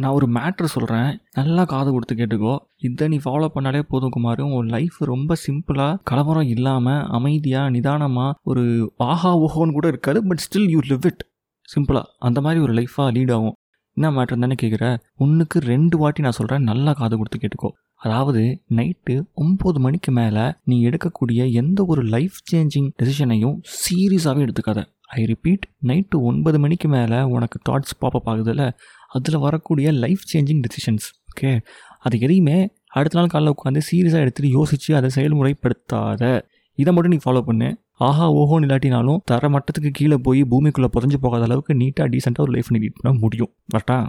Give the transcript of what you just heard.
நான் ஒரு மேட்ரு சொல்கிறேன் நல்லா காது கொடுத்து கேட்டுக்கோ. இதை நீ ஃபாலோ பண்ணாலே போதும் குமார். உன் லைஃப் ரொம்ப சிம்பிளாக கலவரம் இல்லாமல் அமைதியாக நிதானமாக ஒரு ஆஹா ஓஹோன்னு கூட இருக்காது but still you live it சிம்பிளாக அந்த மாதிரி ஒரு லைஃப்பாக லீட் ஆகும். என்ன மேட்ரு தானே கேட்குற ஒன்றுக்கு ரெண்டு வாட்டி நான் சொல்கிறேன் நல்லா காது கொடுத்து கேட்டுக்கோ. அதாவது நைட்டு ஒம்பது மணிக்கு மேலே நீ எடுக்கக்கூடிய எந்த ஒரு லைஃப் சேஞ்சிங் டெசிஷனையும் சீரியஸாகவே எடுத்துக்காத. ஐ ரிப்பீட் நைட்டு ஒன்பது மணிக்கு மேலே உனக்கு தாட்ஸ் பாப்பப் ஆகுதுல்ல? அதில் வரக்கூடிய லைஃப் சேஞ்சிங் டெசிஷன்ஸ் ஓகே அது எதையுமே அடுத்த நாள் காலைல உட்காந்து சீரியஸாக எடுத்துகிட்டு யோசித்து அதை செயல்முறைப்படுத்தாத. இதை மட்டும் நீ ஃபாலோ பண்ணு. ஆஹா ஓஹோன்னு இல்லாட்டினாலும் தர மட்டத்துக்கு கீழே போய் பூமிக்குள்ளே புதஞ்சு போகாத அளவுக்கு நீட்டாக டீசெண்டாக ஒரு லைஃப் நீ லீட் பண்ண முடியும். கரெக்டாக